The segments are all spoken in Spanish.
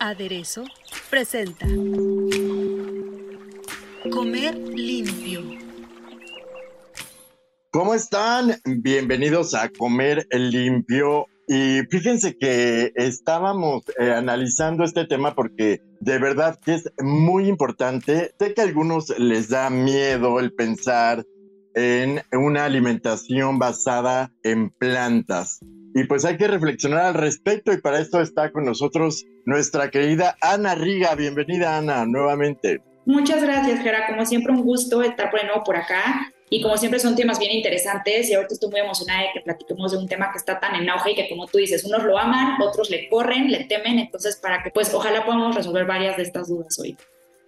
Aderezo presenta Comer limpio. ¿Cómo están? Bienvenidos a Comer limpio. Y fíjense que estábamos eh, analizando este tema porque de verdad que es muy importante. Sé que a algunos les da miedo el pensar en una alimentación basada en plantas. Y pues hay que reflexionar al respecto y para esto está con nosotros nuestra querida Ana Riga. Bienvenida Ana, nuevamente. Muchas gracias, Gera. Como siempre, un gusto estar de nuevo por acá. Y como siempre son temas bien interesantes y ahorita estoy muy emocionada de que platiquemos de un tema que está tan en auge y que como tú dices, unos lo aman, otros le corren, le temen, entonces para que pues ojalá podamos resolver varias de estas dudas hoy.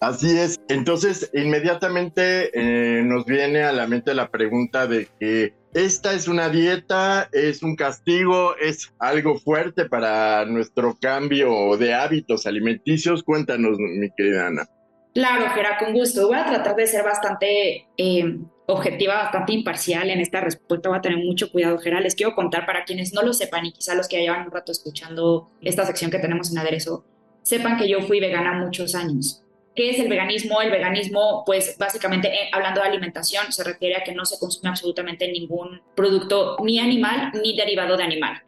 Así es, entonces inmediatamente eh, nos viene a la mente la pregunta de que esta es una dieta, es un castigo, es algo fuerte para nuestro cambio de hábitos alimenticios. Cuéntanos, mi querida Ana. Claro, Gera, con gusto. Voy a tratar de ser bastante eh, objetiva, bastante imparcial en esta respuesta. Voy a tener mucho cuidado, Gera. Les quiero contar para quienes no lo sepan y quizá los que llevan un rato escuchando esta sección que tenemos en aderezo, sepan que yo fui vegana muchos años. ¿Qué es el veganismo? El veganismo, pues básicamente eh, hablando de alimentación, se refiere a que no se consume absolutamente ningún producto ni animal ni derivado de animal.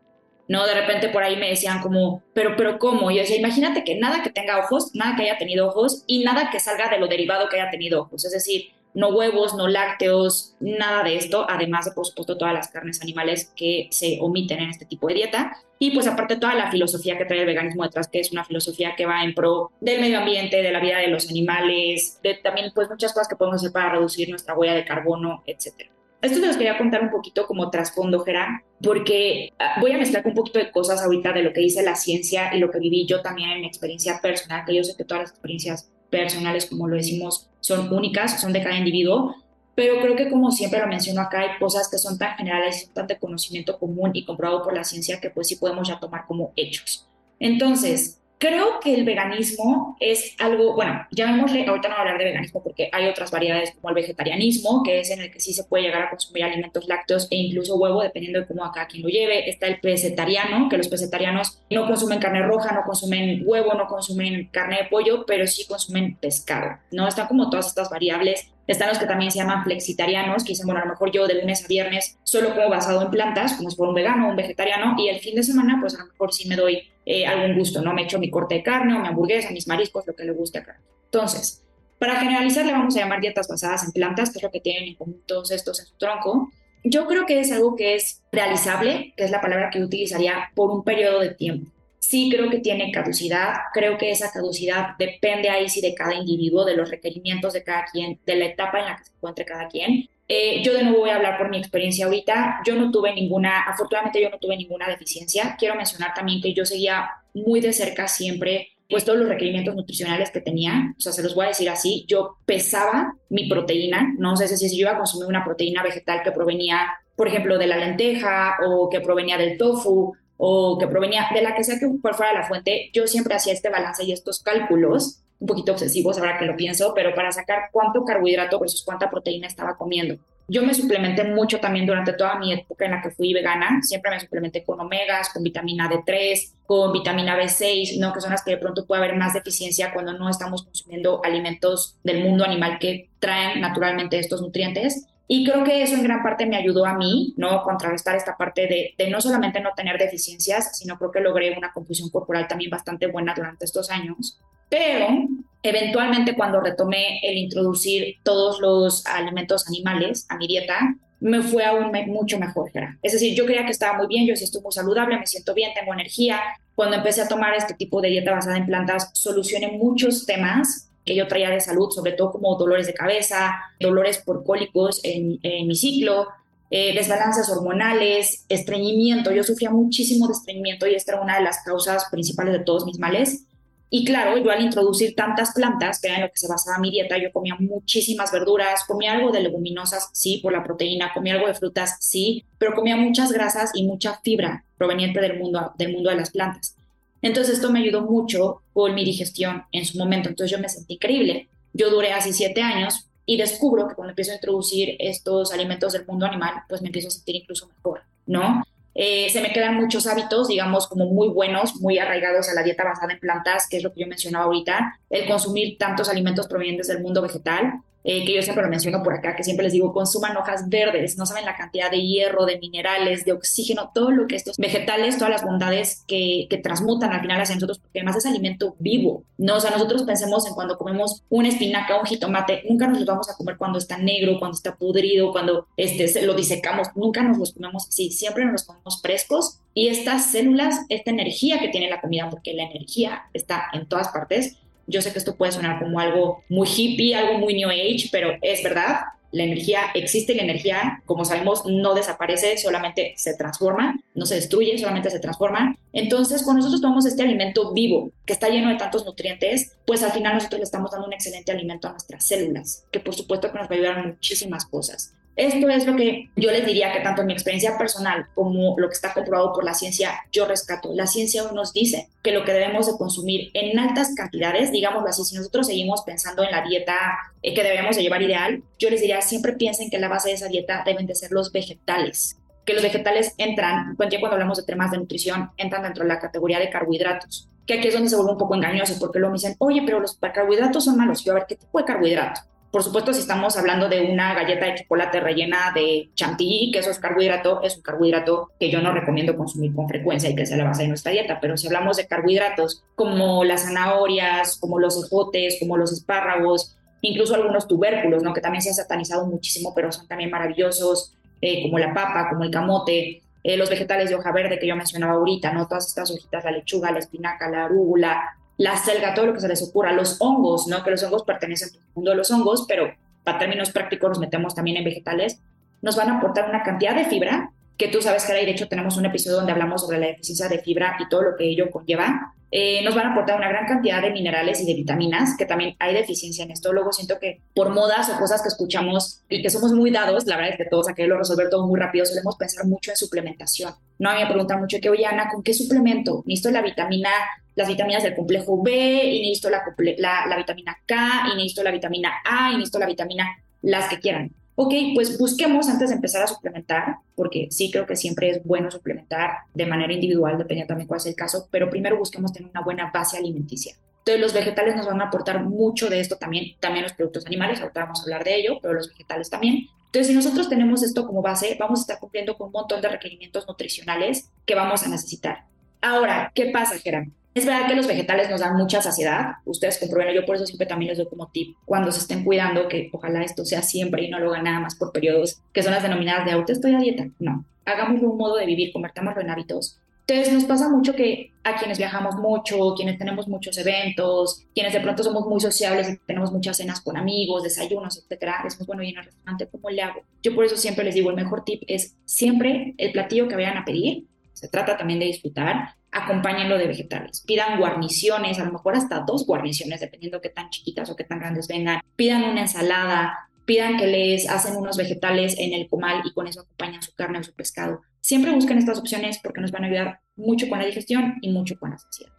¿no? De repente por ahí me decían como, pero, pero ¿cómo? Yo decía, imagínate que nada que tenga ojos, nada que haya tenido ojos y nada que salga de lo derivado que haya tenido ojos. Es decir, no huevos, no lácteos, nada de esto, además de, por supuesto, todas las carnes animales que se omiten en este tipo de dieta. Y pues aparte toda la filosofía que trae el veganismo detrás, que es una filosofía que va en pro del medio ambiente, de la vida de los animales, de también pues muchas cosas que podemos hacer para reducir nuestra huella de carbono, etcétera. Esto te los quería contar un poquito como trasfondo, Gerard, porque ah, voy a mezclar un poquito de cosas ahorita de lo que dice la ciencia y lo que viví yo también en mi experiencia personal, que yo sé que todas las experiencias personales, como lo decimos, son únicas, son de cada individuo, pero creo que como siempre lo menciono acá, hay cosas que son tan generales, tan de conocimiento común y comprobado por la ciencia que pues sí podemos ya tomar como hechos. Entonces, Creo que el veganismo es algo, bueno, llamémosle, ahorita no voy a hablar de veganismo porque hay otras variedades como el vegetarianismo, que es en el que sí se puede llegar a consumir alimentos lácteos e incluso huevo, dependiendo de cómo acá quien lo lleve. Está el pesetariano, que los pesetarianos no consumen carne roja, no consumen huevo, no consumen carne de pollo, pero sí consumen pescado, ¿no? Están como todas estas variables están los que también se llaman flexitarianos, que dicen, bueno, a lo mejor yo de lunes a viernes solo como basado en plantas, como si fuera un vegano o un vegetariano, y el fin de semana, pues a lo mejor sí me doy eh, algún gusto, ¿no? Me echo mi corte de carne o mi hamburguesa, mis mariscos, lo que le guste. Entonces, para generalizar, le vamos a llamar dietas basadas en plantas, que es lo que tienen en común todos estos en su tronco. Yo creo que es algo que es realizable, que es la palabra que utilizaría por un periodo de tiempo sí creo que tiene caducidad, creo que esa caducidad depende ahí sí de cada individuo, de los requerimientos de cada quien, de la etapa en la que se encuentre cada quien. Eh, yo de nuevo voy a hablar por mi experiencia ahorita, yo no tuve ninguna, afortunadamente yo no tuve ninguna deficiencia, quiero mencionar también que yo seguía muy de cerca siempre pues todos los requerimientos nutricionales que tenía, o sea, se los voy a decir así, yo pesaba mi proteína, no sé si yo iba a consumir una proteína vegetal que provenía, por ejemplo, de la lenteja o que provenía del tofu o que provenía de la que sea que fuera la fuente, yo siempre hacía este balance y estos cálculos, un poquito obsesivos ahora que lo pienso, pero para sacar cuánto carbohidrato versus cuánta proteína estaba comiendo. Yo me suplementé mucho también durante toda mi época en la que fui vegana. Siempre me suplementé con omegas, con vitamina D3, con vitamina B6, ¿no? que son las que de pronto puede haber más deficiencia cuando no estamos consumiendo alimentos del mundo animal que traen naturalmente estos nutrientes. Y creo que eso en gran parte me ayudó a mí, ¿no? Contrarrestar esta parte de, de, no solamente no tener deficiencias, sino creo que logré una confusión corporal también bastante buena durante estos años. Pero eventualmente cuando retomé el introducir todos los alimentos animales a mi dieta, me fue aún mucho mejor. Es decir, yo creía que estaba muy bien, yo sí estoy muy saludable, me siento bien, tengo energía. Cuando empecé a tomar este tipo de dieta basada en plantas, solucioné muchos temas que yo traía de salud, sobre todo como dolores de cabeza, dolores por cólicos en, mi ciclo, eh, desbalances hormonales, estreñimiento. Yo sufría muchísimo de estreñimiento y esta era una de las causas principales de todos mis males. Y claro, yo al introducir tantas plantas, que era en lo que se basaba mi dieta, yo comía muchísimas verduras, comía algo de leguminosas, sí, por la proteína, comía algo de frutas, sí, pero comía muchas grasas y mucha fibra proveniente del mundo, del mundo de las plantas. Entonces esto me ayudó mucho con mi digestión en su momento, entonces yo me sentí increíble. Yo duré así siete años y descubro que cuando empiezo a introducir estos alimentos del mundo animal, pues me empiezo a sentir incluso mejor, ¿no? Eh, se me quedan muchos hábitos, digamos, como muy buenos, muy arraigados a la dieta basada en plantas, que es lo que yo mencionaba ahorita, el consumir tantos alimentos provenientes del mundo vegetal, eh, que yo siempre lo menciono por acá, que siempre les digo, consuman hojas verdes, no saben la cantidad de hierro, de minerales, de oxígeno, todo lo que estos vegetales, todas las bondades que, que transmutan al final hacia nosotros, porque además es alimento vivo, ¿no? O sea, nosotros pensemos en cuando comemos una espinaca, un jitomate, nunca nos los vamos a comer cuando está negro, cuando está pudrido, cuando este, lo disecamos, nunca nos los comemos así, siempre nos los comemos frescos y estas células, esta energía que tiene la comida, porque la energía está en todas partes, yo sé que esto puede sonar como algo muy hippie, algo muy new age, pero es verdad. La energía existe, la energía, como sabemos, no desaparece, solamente se transforma, no se destruye, solamente se transforma. Entonces, cuando nosotros tomamos este alimento vivo, que está lleno de tantos nutrientes, pues al final nosotros le estamos dando un excelente alimento a nuestras células, que por supuesto que nos va a ayudar en muchísimas cosas. Esto es lo que yo les diría que tanto en mi experiencia personal como lo que está comprobado por la ciencia, yo rescato. La ciencia nos dice que lo que debemos de consumir en altas cantidades, digámoslo así, si nosotros seguimos pensando en la dieta eh, que debemos de llevar ideal, yo les diría siempre piensen que la base de esa dieta deben de ser los vegetales que los vegetales entran, cuando hablamos de temas de nutrición, entran dentro de la categoría de carbohidratos, que aquí es donde se vuelve un poco engañoso, porque luego me dicen, oye, pero los carbohidratos son malos. Yo, a ver, ¿qué tipo de carbohidrato? Por supuesto, si estamos hablando de una galleta de chocolate rellena de chantilly, que eso es carbohidrato, es un carbohidrato que yo no recomiendo consumir con frecuencia y que sea la base de nuestra dieta. Pero si hablamos de carbohidratos como las zanahorias, como los ejotes, como los espárragos, incluso algunos tubérculos, ¿no? que también se han satanizado muchísimo, pero son también maravillosos, eh, como la papa, como el camote, eh, los vegetales de hoja verde que yo mencionaba ahorita, ¿no? todas estas hojitas, la lechuga, la espinaca, la arúgula, la selga, todo lo que se les ocurra, los hongos, ¿no? Que los hongos pertenecen al mundo de los hongos, pero para términos prácticos nos metemos también en vegetales, nos van a aportar una cantidad de fibra, que tú sabes que de hecho tenemos un episodio donde hablamos sobre la deficiencia de fibra y todo lo que ello conlleva, eh, nos van a aportar una gran cantidad de minerales y de vitaminas, que también hay deficiencia en esto. Luego siento que por modas o cosas que escuchamos y que somos muy dados, la verdad es que todos a quererlo resolver todo muy rápido, solemos pensar mucho en suplementación. No, a mí me preguntan mucho que, oye, Ana, ¿con qué suplemento? Necesito la vitamina, las vitaminas del complejo B, y necesito la, la, la vitamina K, y necesito la vitamina A, y necesito la vitamina, las que quieran ok, pues busquemos antes de empezar a suplementar, porque sí creo que siempre es bueno suplementar de manera individual, dependiendo también cuál es el caso, pero primero busquemos tener una buena base alimenticia. Entonces los vegetales nos van a aportar mucho de esto también, también los productos animales, ahorita vamos a hablar de ello, pero los vegetales también. Entonces si nosotros tenemos esto como base, vamos a estar cumpliendo con un montón de requerimientos nutricionales que vamos a necesitar. Ahora, ¿qué pasa, Gerard? Es verdad que los vegetales nos dan mucha saciedad, ustedes comprueben, yo por eso siempre también les doy como tip, cuando se estén cuidando, que ojalá esto sea siempre y no lo hagan nada más por periodos, que son las denominadas de ahorita estoy a dieta, no, hagámoslo un modo de vivir, convertámoslo en hábitos. Entonces nos pasa mucho que a quienes viajamos mucho, quienes tenemos muchos eventos, quienes de pronto somos muy sociables tenemos muchas cenas con amigos, desayunos, etcétera, decimos, bueno, y en el restaurante, ¿cómo le hago? Yo por eso siempre les digo, el mejor tip es siempre el platillo que vayan a pedir, se trata también de disfrutar, acompáñenlo de vegetales. Pidan guarniciones, a lo mejor hasta dos guarniciones, dependiendo qué tan chiquitas o qué tan grandes vengan. Pidan una ensalada, pidan que les hacen unos vegetales en el comal y con eso acompañan su carne o su pescado. Siempre busquen estas opciones porque nos van a ayudar mucho con la digestión y mucho con la saciedad.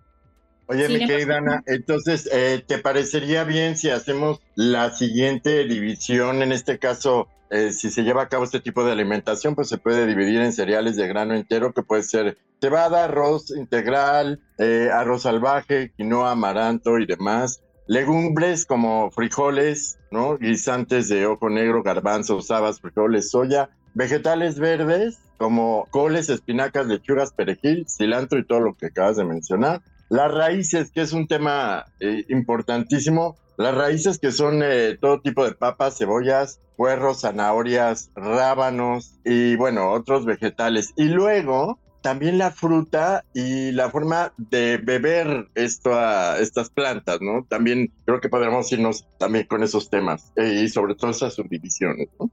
Oye, mi querida Ana, entonces, eh, ¿te parecería bien si hacemos la siguiente división? En este caso, eh, si se lleva a cabo este tipo de alimentación, pues se puede dividir en cereales de grano entero, que puede ser cebada, arroz integral, eh, arroz salvaje, quinoa, amaranto y demás. Legumbres como frijoles, ¿no? Guisantes de ojo negro, garbanzos, habas, frijoles, soya. Vegetales verdes como coles, espinacas, lechugas, perejil, cilantro y todo lo que acabas de mencionar las raíces, que es un tema eh, importantísimo, las raíces que son eh, todo tipo de papas, cebollas, puerros, zanahorias, rábanos y bueno, otros vegetales. Y luego también la fruta y la forma de beber esto a estas plantas, ¿no? También creo que podríamos irnos también con esos temas eh, y sobre todo esas subdivisiones, ¿no?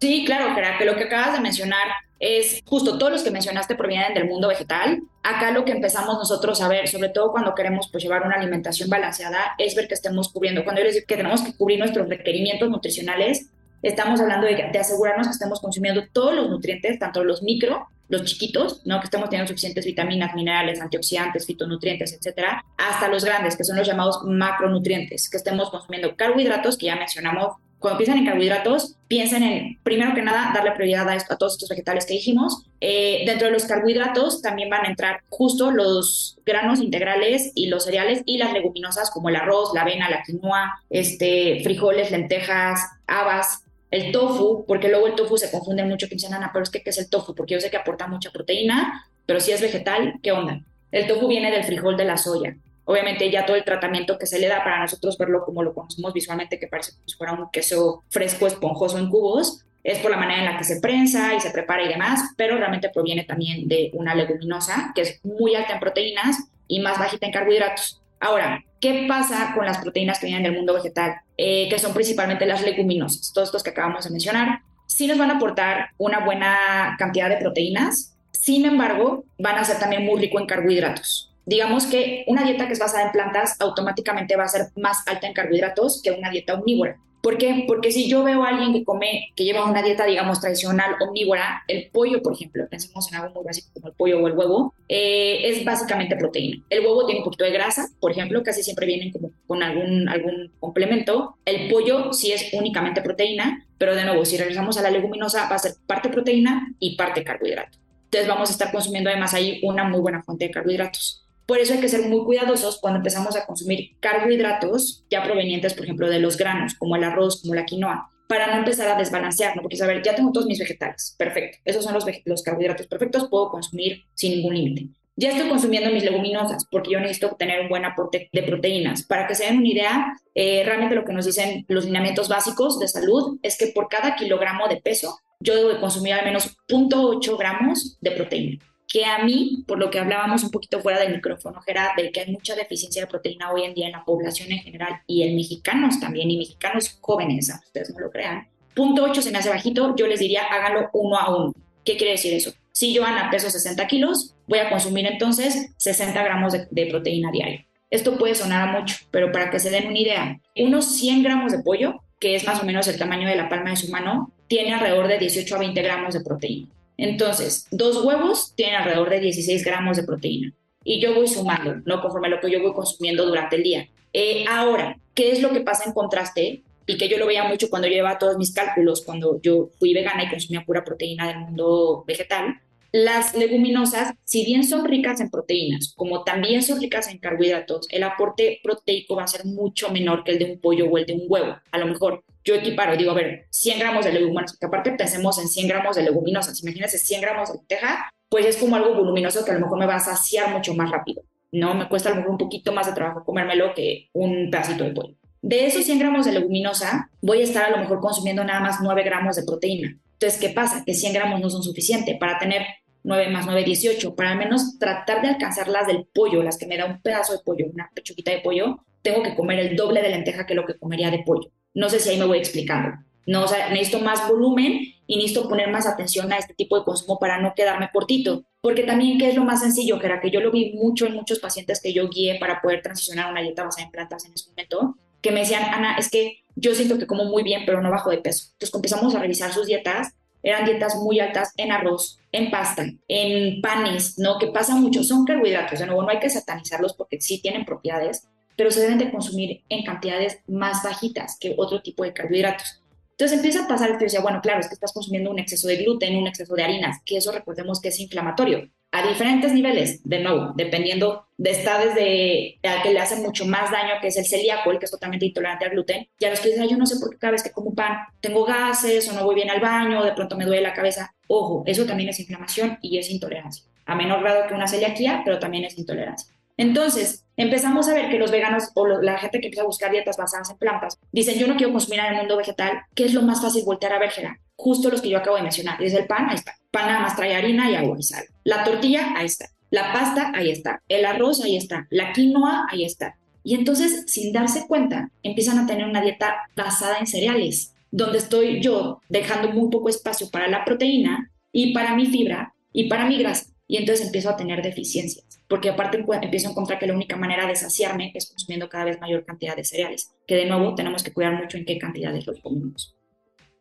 Sí, claro, que lo que acabas de mencionar es justo todos los que mencionaste provienen del mundo vegetal. Acá lo que empezamos nosotros a ver, sobre todo cuando queremos pues, llevar una alimentación balanceada, es ver que estemos cubriendo. Cuando yo les digo que tenemos que cubrir nuestros requerimientos nutricionales, estamos hablando de, asegurarnos que estemos consumiendo todos los nutrientes, tanto los micro, los chiquitos, ¿no? que estemos teniendo suficientes vitaminas, minerales, antioxidantes, fitonutrientes, etcétera, hasta los grandes, que son los llamados macronutrientes, que estemos consumiendo carbohidratos, que ya mencionamos cuando piensan en carbohidratos, piensen en, primero que nada, darle prioridad a, a todos estos vegetales que dijimos. Eh, dentro de los carbohidratos también van a entrar justo los granos integrales y los cereales y las leguminosas como el arroz, la avena, la quinoa, este, frijoles, lentejas, habas, el tofu, porque luego el tofu se confunde mucho que dicen, Ana, pero es que ¿qué es el tofu? Porque yo sé que aporta mucha proteína, pero si es vegetal, ¿qué onda? El tofu viene del frijol de la soya. Obviamente ya todo el tratamiento que se le da para nosotros verlo como lo conocemos visualmente, que parece como si fuera un queso fresco, esponjoso en cubos, es por la manera en la que se prensa y se prepara y demás, pero realmente proviene también de una leguminosa que es muy alta en proteínas y más bajita en carbohidratos. Ahora, ¿qué pasa con las proteínas que vienen del mundo vegetal? Eh, que son principalmente las leguminosas, todos estos que acabamos de mencionar. Sí nos van a aportar una buena cantidad de proteínas, sin embargo, van a ser también muy rico en carbohidratos digamos que una dieta que es basada en plantas automáticamente va a ser más alta en carbohidratos que una dieta omnívora. ¿Por qué? Porque si yo veo a alguien que come, que lleva una dieta, digamos, tradicional omnívora, el pollo, por ejemplo, pensemos en algo muy básico como el pollo o el huevo, eh, es básicamente proteína. El huevo tiene un poquito de grasa, por ejemplo, casi siempre vienen como con algún, algún complemento. El pollo sí es únicamente proteína, pero de nuevo, si regresamos a la leguminosa, va a ser parte proteína y parte carbohidrato. Entonces vamos a estar consumiendo además ahí una muy buena fuente de carbohidratos. Por eso hay que ser muy cuidadosos cuando empezamos a consumir carbohidratos ya provenientes, por ejemplo, de los granos, como el arroz, como la quinoa, para no empezar a desbalancear, ¿no? Porque, saber, ya tengo todos mis vegetales, perfecto. Esos son los, los carbohidratos perfectos, puedo consumir sin ningún límite. Ya estoy consumiendo mis leguminosas porque yo necesito tener un buen aporte de proteínas. Para que se den una idea, eh, realmente lo que nos dicen los lineamientos básicos de salud es que por cada kilogramo de peso yo debo de consumir al menos 0.8 gramos de proteína que a mí, por lo que hablábamos un poquito fuera del micrófono, Gerard, de que hay mucha deficiencia de proteína hoy en día en la población en general y en mexicanos también, y mexicanos jóvenes, aunque ustedes no lo crean, punto 8 se me hace bajito, yo les diría háganlo uno a uno. ¿Qué quiere decir eso? Si yo, Ana, peso 60 kilos, voy a consumir entonces 60 gramos de, proteína diaria. Esto puede sonar mucho, pero para que se den una idea, unos 100 gramos de pollo, que es más o menos el tamaño de la palma de su mano, tiene alrededor de 18 a 20 gramos de proteína. Entonces, dos huevos tienen alrededor de 16 gramos de proteína y yo voy sumando, ¿no? Conforme a lo que yo voy consumiendo durante el día. Eh, ahora, ¿qué es lo que pasa en contraste? Y que yo lo veía mucho cuando yo llevaba todos mis cálculos, cuando yo fui vegana y consumía pura proteína del mundo vegetal, las leguminosas, si bien son ricas en proteínas, como también son ricas en carbohidratos, el aporte proteico va a ser mucho menor que el de un pollo o el de un huevo. A lo mejor yo equiparo, digo, a ver, 100 gramos de leguminosas, que aparte pensemos en 100 gramos de leguminosas, imagínense 100 gramos de lenteja, pues es como algo voluminoso que a lo mejor me va a saciar mucho más rápido. No me cuesta a lo mejor un poquito más de trabajo comérmelo que un pedacito de pollo. De esos 100 gramos de leguminosa, voy a estar a lo mejor consumiendo nada más 9 gramos de proteína. Entonces, ¿qué pasa? Que 100 gramos no son suficientes para tener 9 más 9, 18, para al menos tratar de alcanzar las del pollo, las que me da un pedazo de pollo, una pechuguita de pollo, tengo que comer el doble de lenteja que lo que comería de pollo. No sé si ahí me voy explicando. No, o sea, necesito más volumen y necesito poner más atención a este tipo de consumo para no quedarme cortito. Porque también, ¿qué es lo más sencillo? Que era que yo lo vi mucho en muchos pacientes que yo guié para poder transicionar a una dieta basada en plantas en ese momento, que me decían, Ana, es que yo siento que como muy bien, pero no bajo de peso. Entonces empezamos a revisar sus dietas eran dietas muy altas en arroz, en pasta, en panes, ¿no? Que pasa mucho, son carbohidratos, de nuevo no hay que satanizarlos porque sí tienen propiedades, pero se deben de consumir en cantidades más bajitas que otro tipo de carbohidratos. Entonces empieza a pasar que decía, bueno, claro, es que estás consumiendo un exceso de gluten, un exceso de harinas, que eso recordemos que es inflamatorio a diferentes niveles, de nuevo, dependiendo de está desde que le hace mucho más daño, que es el celíaco, el que es totalmente intolerante al gluten, y a los que dicen, yo no sé por qué cada vez que como pan tengo gases o no voy bien al baño, de pronto me duele la cabeza. Ojo, eso también es inflamación y es intolerancia. A menor grado que una celiaquía, pero también es intolerancia. Entonces, empezamos a ver que los veganos o la gente que empieza a buscar dietas basadas en plantas dicen, yo no quiero consumir en el mundo vegetal, ¿qué es lo más fácil voltear a ver, Justo los que yo acabo de mencionar. Desde el pan, ahí está. Pan nada más trae harina y agua y sal. La tortilla, ahí está. La pasta, ahí está. El arroz, ahí está. La quinoa, ahí está. Y entonces, sin darse cuenta, empiezan a tener una dieta basada en cereales. donde estoy yo dejando muy poco espacio para la proteína y para mi fibra y para mi grasa. Y entonces empiezo a tener deficiencias, porque aparte empiezo a encontrar que la única manera de saciarme es consumiendo cada vez mayor cantidad de cereales, que de nuevo tenemos que cuidar mucho en qué cantidades los comemos.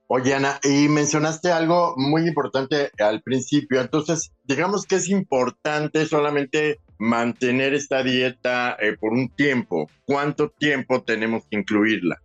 Oye, Ana, y mencionaste algo muy importante al principio. Entonces, digamos que es importante solamente mantener esta dieta eh, por un tiempo. ¿Cuánto tiempo tenemos que incluirla?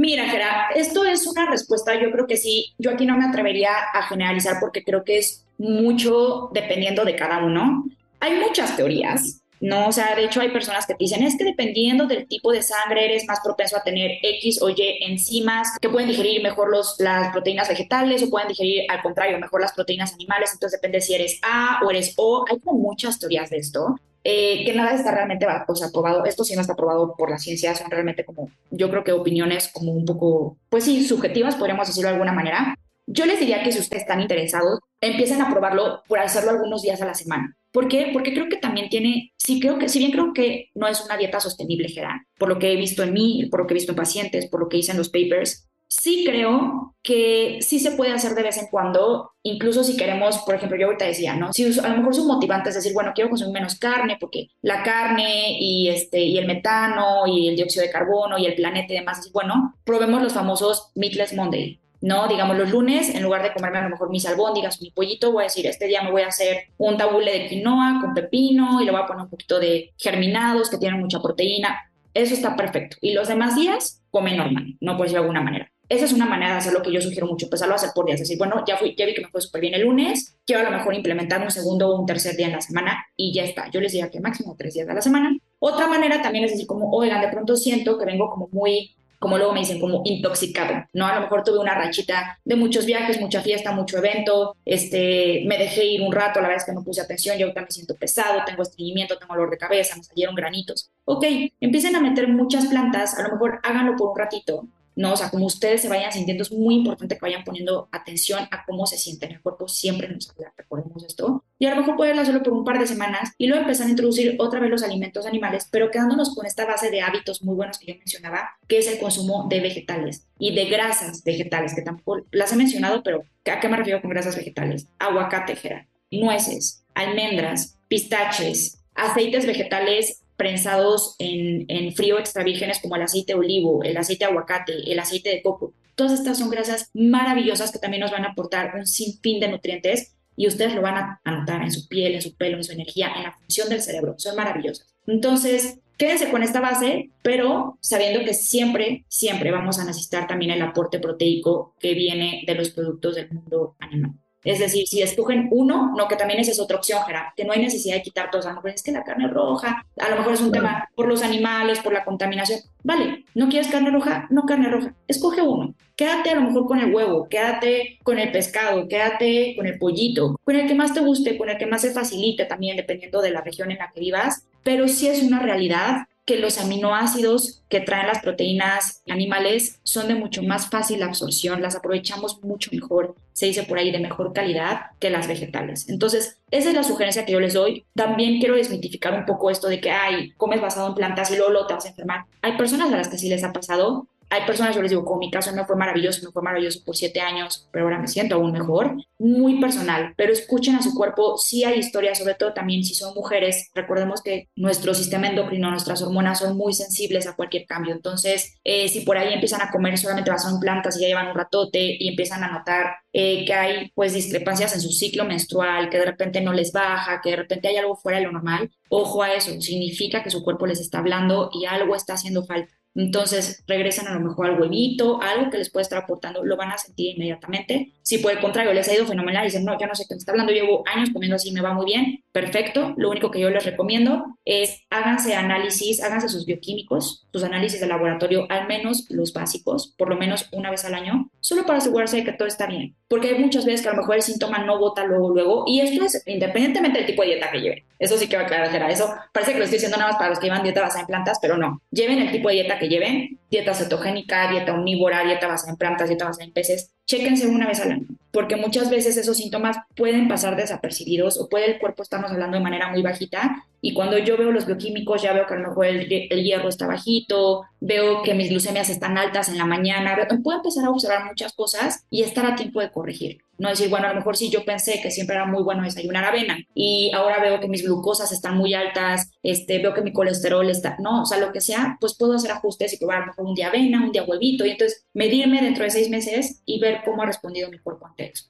Mira, Gera, esto es una respuesta, yo creo que sí, yo aquí no me atrevería a generalizar porque creo que es mucho dependiendo de cada uno. Hay muchas teorías, ¿no? O sea, de hecho hay personas que te dicen, es que dependiendo del tipo de sangre eres más propenso a tener X o Y enzimas que pueden digerir mejor los, las proteínas vegetales o pueden digerir al contrario mejor las proteínas animales, entonces depende si eres A o eres O. Hay como muchas teorías de esto. Eh, que nada está realmente sea, aprobado. Esto sí no está aprobado por la ciencia, son realmente como, yo creo que opiniones como un poco, pues sí, subjetivas, podríamos decirlo de alguna manera. Yo les diría que si ustedes están interesados, empiecen a probarlo por hacerlo algunos días a la semana. ¿Por qué? Porque creo que también tiene, sí creo que, si bien creo que no es una dieta sostenible, general, por lo que he visto en mí, por lo que he visto en pacientes, por lo que hice en los papers, sí creo que sí se puede hacer de vez en cuando, incluso si queremos, por ejemplo, yo ahorita decía, ¿no? Si a lo mejor su motivante es decir, bueno, quiero consumir menos carne porque la carne y, este, y el metano y el dióxido de carbono y el planeta y demás, bueno, probemos los famosos Meatless Monday. ¿no? Digamos, los lunes, en lugar de comerme a lo mejor mis albóndigas o mi pollito, voy a decir, este día me voy a hacer un tabule de quinoa con pepino y le voy a poner un poquito de germinados que tienen mucha proteína. Eso está perfecto. Y los demás días, come normal, no ser de alguna manera. Esa es una manera de hacer lo que yo sugiero mucho, empezarlo a hacer por días. Es decir, bueno, ya, fui, ya vi que me fue súper bien el lunes, quiero a lo mejor implementar un segundo o un tercer día en la semana y ya está. Yo les diría que máximo tres días a la semana. Otra manera también es decir, como, oigan, de pronto siento que vengo como muy como luego me dicen, como intoxicado, ¿no? A lo mejor tuve una rachita de muchos viajes, mucha fiesta, mucho evento, este, me dejé ir un rato, la verdad es que no puse atención, yo ahorita me siento pesado, tengo estreñimiento, tengo dolor de cabeza, me salieron granitos. Ok, empiecen a meter muchas plantas, a lo mejor háganlo por un ratito, ¿no? O sea, como ustedes se vayan sintiendo, es muy importante que vayan poniendo atención a cómo se sienten. El cuerpo siempre nos habla, recordemos esto. Y a lo mejor pueden hacerlo por un par de semanas y luego empezar a introducir otra vez los alimentos animales, pero quedándonos con esta base de hábitos muy buenos que yo mencionaba, que es el consumo de vegetales y de grasas vegetales, que tampoco las he mencionado, pero ¿a qué me refiero con grasas vegetales? Aguacate, nueces, almendras, pistaches, aceites vegetales prensados en, en frío extra vírgenes como el aceite de olivo, el aceite de aguacate, el aceite de coco. Todas estas son grasas maravillosas que también nos van a aportar un sinfín de nutrientes y ustedes lo van a anotar en su piel, en su pelo, en su energía, en la función del cerebro. Son maravillosas. Entonces, quédense con esta base, pero sabiendo que siempre, siempre vamos a necesitar también el aporte proteico que viene de los productos del mundo animal. Es decir, si escogen uno, no, que también esa es otra opción, Gerard, que no hay necesidad de quitar todos. A lo mejor es que la carne roja, a lo mejor es un tema por los animales, por la contaminación. Vale, ¿no quieres carne roja? No carne roja. Escoge uno. Quédate a lo mejor con el huevo, quédate con el pescado, quédate con el pollito, con el que más te guste, con el que más se facilite también, dependiendo de la región en la que vivas. Pero sí es una realidad que los aminoácidos que traen las proteínas animales son de mucho más fácil absorción, las aprovechamos mucho mejor, se dice por ahí, de mejor calidad que las vegetales. Entonces, esa es la sugerencia que yo les doy. También quiero desmitificar un poco esto de que, ay, comes basado en plantas y luego, te vas a enfermar. Hay personas a las que sí les ha pasado hay personas, yo les digo, como mi caso no fue maravilloso, no fue maravilloso por siete años, pero ahora me siento aún mejor, muy personal, pero escuchen a su cuerpo, sí hay historias, sobre todo también si son mujeres, recordemos que nuestro sistema endocrino, nuestras hormonas son muy sensibles a cualquier cambio, entonces eh, si por ahí empiezan a comer solamente basado en plantas y ya llevan un ratote y empiezan a notar eh, que hay pues discrepancias en su ciclo menstrual, que de repente no les baja, que de repente hay algo fuera de lo normal, ojo a eso, significa que su cuerpo les está hablando y algo está haciendo falta. Entonces regresan a lo mejor al huevito, algo que les puede estar aportando, lo van a sentir inmediatamente. Si por el contrario les ha ido fenomenal y dicen, no, ya no sé qué me está hablando, llevo años comiendo así, me va muy bien, perfecto. Lo único que yo les recomiendo es háganse análisis, háganse sus bioquímicos, sus análisis de laboratorio, al menos los básicos, por lo menos una vez al año, solo para asegurarse de que todo está bien. Porque hay muchas veces que a lo mejor el síntoma no vota luego, luego, y esto es independientemente del tipo de dieta que lleven. Eso sí que va a aclarar, eso parece que lo estoy diciendo nada más para los que llevan dieta basada en plantas, pero no. Lleven el tipo de dieta que lleven, dieta cetogénica, dieta omnívora, dieta basada en plantas, dieta basada en peces, chéquense una vez al año, porque muchas veces esos síntomas pueden pasar desapercibidos o puede el cuerpo, estamos hablando de manera muy bajita, y cuando yo veo los bioquímicos, ya veo que a lo mejor el, el hierro está bajito, veo que mis glucemias están altas en la mañana, puedo empezar a observar muchas cosas y estar a tiempo de corregir. No decir, bueno, a lo mejor sí yo pensé que siempre era muy bueno desayunar avena y ahora veo que mis glucosas están muy altas, este, veo que mi colesterol está, no, o sea, lo que sea, pues puedo hacer ajustes y probar a lo mejor un día avena, un día huevito y entonces medirme dentro de seis meses y ver cómo ha respondido mi cuerpo ante eso.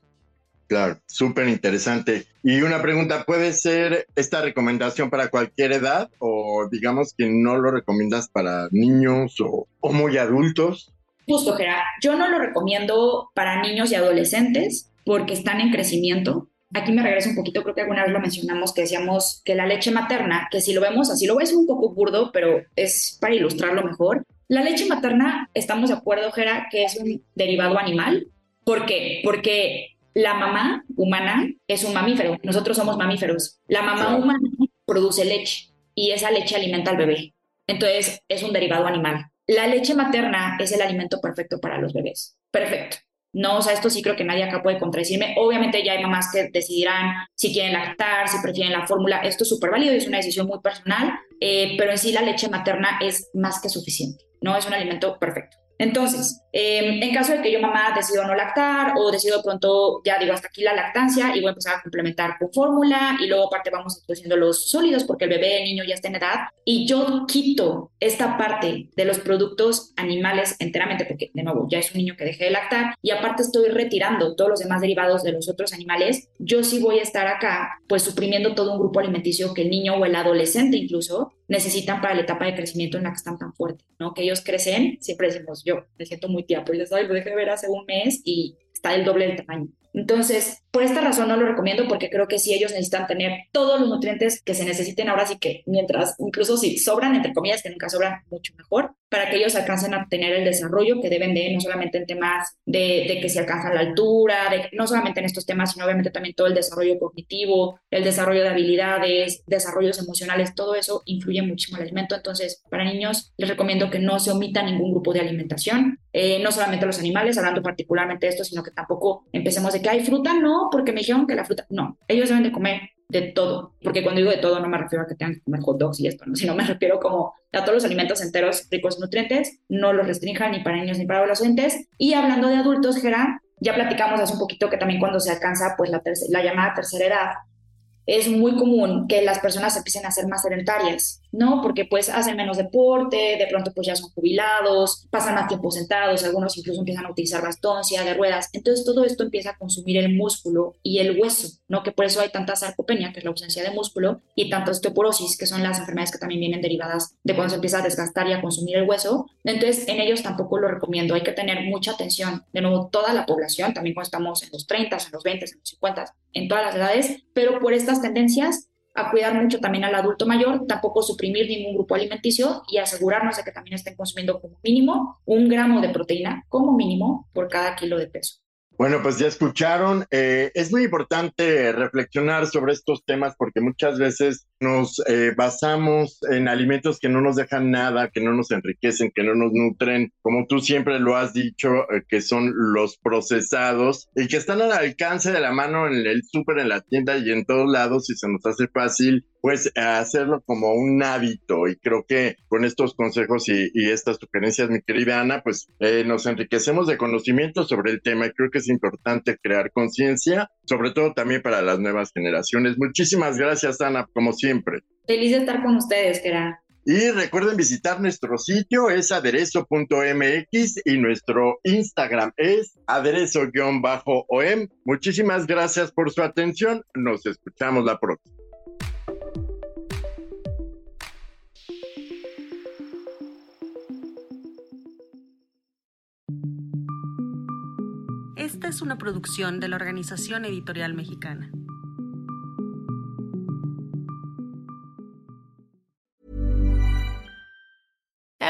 Claro, súper interesante. Y una pregunta, ¿puede ser esta recomendación para cualquier edad o digamos que no lo recomiendas para niños o, muy adultos? Justo, Gerard. Yo no lo recomiendo para niños y adolescentes porque están en crecimiento. Aquí me regreso un poquito, creo que alguna vez lo mencionamos, que decíamos que la leche materna, que si lo vemos así, lo ves un poco burdo, pero es para ilustrarlo mejor. La leche materna, estamos de acuerdo, Gera, que es un derivado animal. ¿Por qué? Porque la mamá humana es un mamífero, nosotros somos mamíferos. La mamá humana produce leche y esa leche alimenta al bebé. Entonces es un derivado animal. La leche materna es el alimento perfecto para los bebés. Perfecto. No, o sea, esto sí creo que nadie acá puede contradecirme. Obviamente ya hay mamás que decidirán si quieren lactar, si prefieren la fórmula. Esto es súper válido y es una decisión muy personal, eh, pero en sí la leche materna es más que suficiente. No es un alimento perfecto. Entonces, em, en caso de que yo mamá decido no lactar o decido de pronto, ya digo, hasta aquí la lactancia y voy a empezar a complementar con fórmula y luego aparte vamos introduciendo los sólidos porque el bebé, el niño ya está en edad y yo quito esta parte de los productos animales enteramente porque de nuevo ya es un niño que dejé de lactar y aparte estoy retirando todos los demás derivados de los otros animales, yo sí voy a estar acá pues suprimiendo todo un grupo alimenticio que el niño o el adolescente incluso necesitan para la etapa de crecimiento en la que están tan fuertes, ¿no? Que ellos crecen, siempre decimos, yo me siento muy tía, pero les doy, lo dejé de ver hace un mes y está el doble del tamaño. Entonces, por esta razón no lo recomiendo porque creo que si ellos necesitan tener todos los nutrientes que se necesiten ahora sí que mientras, incluso si sobran, entre comillas, que nunca sobran, mucho mejor, para que ellos alcancen a tener el desarrollo que deben de, no solamente en temas de, que se alcanzan la altura, no solamente en estos temas, sino obviamente también todo el desarrollo cognitivo, el desarrollo de habilidades, desarrollos emocionales, todo eso influye muchísimo el alimento. Entonces, para niños les recomiendo que no se omita ningún grupo de alimentación, eh, no solamente los animales, hablando particularmente de esto, sino que tampoco empecemos de que hay fruta, no, porque me dijeron que la fruta, no, ellos deben de comer de todo, porque cuando digo de todo no me refiero a que tengan que comer hot dogs y esto, ¿no? sino me refiero como a todos los alimentos enteros ricos en nutrientes, no los restrinjan ni para niños ni para adolescentes. Y hablando de adultos, Gerard, ya platicamos hace un poquito que también cuando se alcanza pues la, la llamada tercera edad, es muy común que las personas empiecen a ser más sedentarias, ¿no? Porque pues hacen menos deporte, de pronto pues ya son jubilados, pasan más tiempo sentados, algunos incluso empiezan a utilizar bastón, silla de ruedas. Entonces todo esto empieza a consumir el músculo y el hueso, ¿no? Que por eso hay tanta sarcopenia, que es la ausencia de músculo, y tanta osteoporosis, que son las enfermedades que también vienen derivadas de cuando se empieza a desgastar y a consumir el hueso. Entonces en ellos tampoco lo recomiendo, hay que tener mucha atención. De nuevo, toda la población, también cuando estamos en los 30, en los 20, en los 50, en todas las edades, pero por estas tendencias a cuidar mucho también al adulto mayor, tampoco suprimir ningún grupo alimenticio y asegurarnos de que también estén consumiendo como mínimo un gramo de proteína como mínimo por cada kilo de peso. Bueno, pues ya escucharon. Eh, es muy importante reflexionar sobre estos temas porque muchas veces nos eh, basamos en alimentos que no nos dejan nada, que no nos enriquecen, que no nos nutren, como tú siempre lo has dicho, eh, que son los procesados y que están al alcance de la mano en el súper, en la tienda y en todos lados y se nos hace fácil pues hacerlo como un hábito y creo que con estos consejos y, estas sugerencias, mi querida Ana, pues eh, nos enriquecemos de conocimiento sobre el tema y creo que es importante crear conciencia, sobre todo también para las nuevas generaciones. Muchísimas gracias, Ana, como siempre. Feliz de estar con ustedes, Kera. Y recuerden visitar nuestro sitio, es aderezo.mx y nuestro Instagram es aderezo-om. Muchísimas gracias por su atención. Nos escuchamos la próxima. Esta es una producción de la Organización Editorial Mexicana.